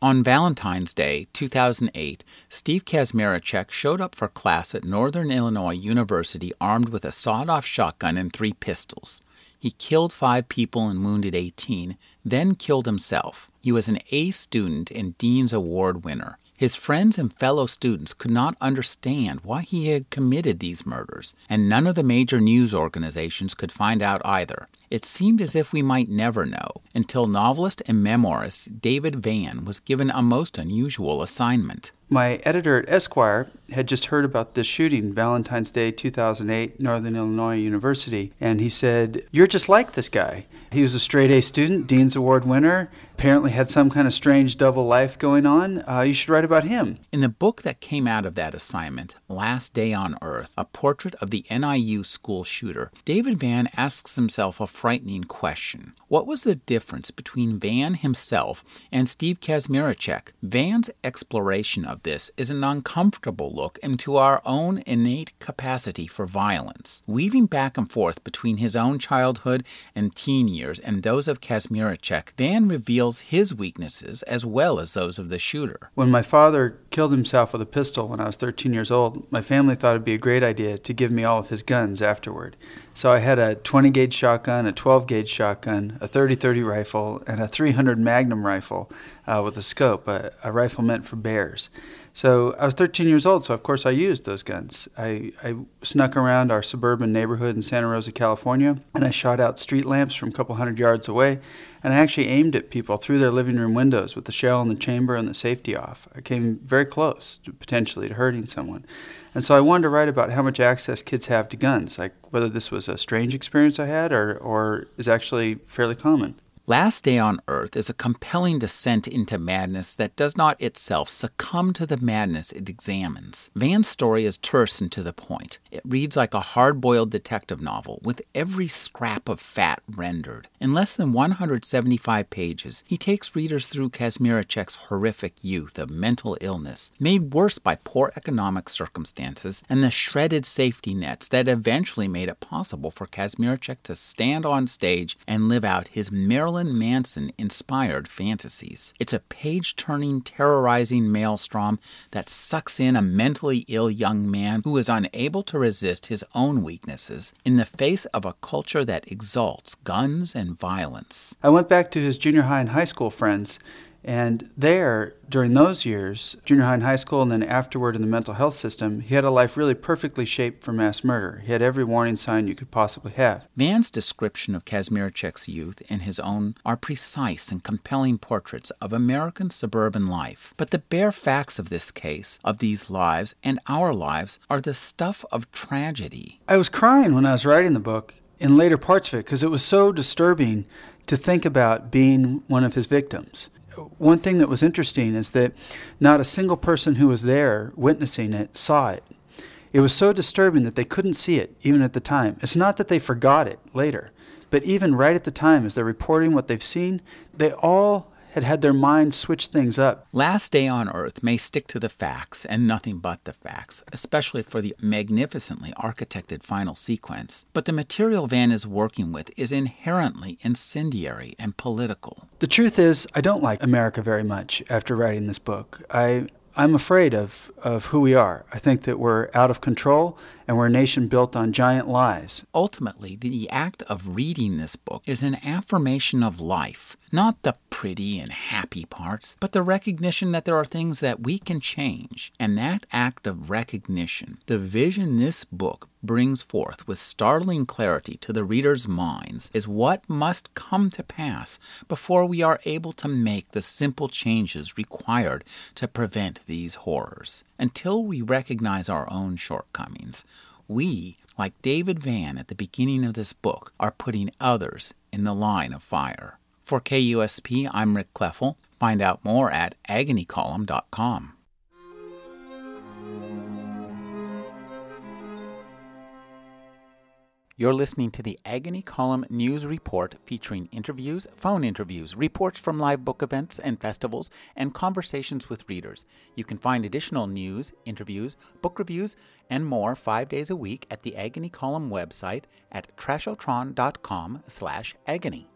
On Valentine's Day, 2008, Steve Kazmierczak showed up for class at Northern Illinois University armed with a sawed off shotgun and three pistols. He killed five people and wounded 18, then killed himself. He was an A student and Dean's Award winner. His friends and fellow students could not understand why he had committed these murders, and none of the major news organizations could find out either. It seemed as if we might never know until novelist and memoirist David Vann was given a most unusual assignment. My editor at Esquire had just heard about this shooting, Valentine's Day 2008, Northern Illinois University, and he said, You're just like this guy. He was a straight A student, Dean's Award winner, apparently had some kind of strange double life going on. Uh, you should write about him. In the book that came out of that assignment, Last Day on Earth, a portrait of the NIU school shooter, David Vann asks himself a frightening question. What was the difference between Vann himself and Steve Kazmierczak? Vann's exploration of this is an uncomfortable look into our own innate capacity for violence, weaving back and forth between his own childhood and teen years and those of Kazmierczak. Vann reveals his weaknesses as well as those of the shooter. When my father killed himself with a pistol when I was 13 years old, my family thought it'd be a great idea to give me all of his guns afterward. So I had a 20 gauge shotgun, a 12 gauge shotgun, a 30 30 rifle, and a 300 Magnum rifle uh, with a scope, a, a, rifle meant for bears. So I was 13 years old, so of course I used those guns. I, I snuck around our suburban neighborhood in Santa Rosa, California, and I shot out street lamps from a couple hundred yards away. And I actually aimed at people through their living room windows with the shell in the chamber and the safety off. I came very close, to potentially, to hurting someone. And so I wanted to write about how much access kids have to guns, like whether this was a strange experience I had or, or is actually fairly common. Last Day on Earth is a compelling descent into madness that does not itself succumb to the madness it examines. Vann's story is terse and to the point. It reads like a hard boiled detective novel, with every scrap of fat rendered. In less than 175 pages, he takes readers through Kazmierczak's horrific youth of mental illness, made worse by poor economic circumstances and the shredded safety nets that eventually made it possible for Kazmierczak to stand on stage and live out his Marilyn Marilyn Manson inspired fantasies. It's a page turning, terrorizing maelstrom that sucks in a mentally ill young man who is unable to resist his own weaknesses in the face of a culture that exalts guns and violence. I went back to his junior high and high school friends and there, during those years, junior high and high school, and then afterward in the mental health system, he had a life really perfectly shaped for mass murder. He had every warning sign you could possibly have. Vann's description of Kazmierczak's youth and his own are precise and compelling portraits of American suburban life. But the bare facts of this case, of these lives, and our lives are the stuff of tragedy. I was crying when I was writing the book in later parts of it because it was so disturbing to think about being one of his victims one thing that was interesting is that not a single person who was there witnessing it saw it. It was so disturbing that they couldn't see it, even at the time. It's not that they forgot it later, but even right at the time, as they're reporting what they've seen, they all had had their minds switch things up. Last Day on Earth may stick to the facts and nothing but the facts, especially for the magnificently architected final sequence, but the material Vann is working with is inherently incendiary and political. The truth is, I don't like America very much after writing this book. I, I'm afraid of, of who we are. I think that we're out of control and we're a nation built on giant lies. Ultimately, the act of reading this book is an affirmation of life, not the pretty and happy parts, but the recognition that there are things that we can change. And that act of recognition, the vision this book brings forth with startling clarity to the reader's minds, is what must come to pass before we are able to make the simple changes required to prevent these horrors. Until we recognize our own shortcomings, we, like David Vann at the beginning of this book, are putting others in the line of fire. For KUSP, I'm Rick Kleffel. Find out more at agonycolumn.com. You're listening to the Agony Column News Report featuring interviews, phone interviews, reports from live book events and festivals, and conversations with readers. You can find additional news, interviews, book reviews, and more five days a week at the Agony Column website at trashotron.com slash agony.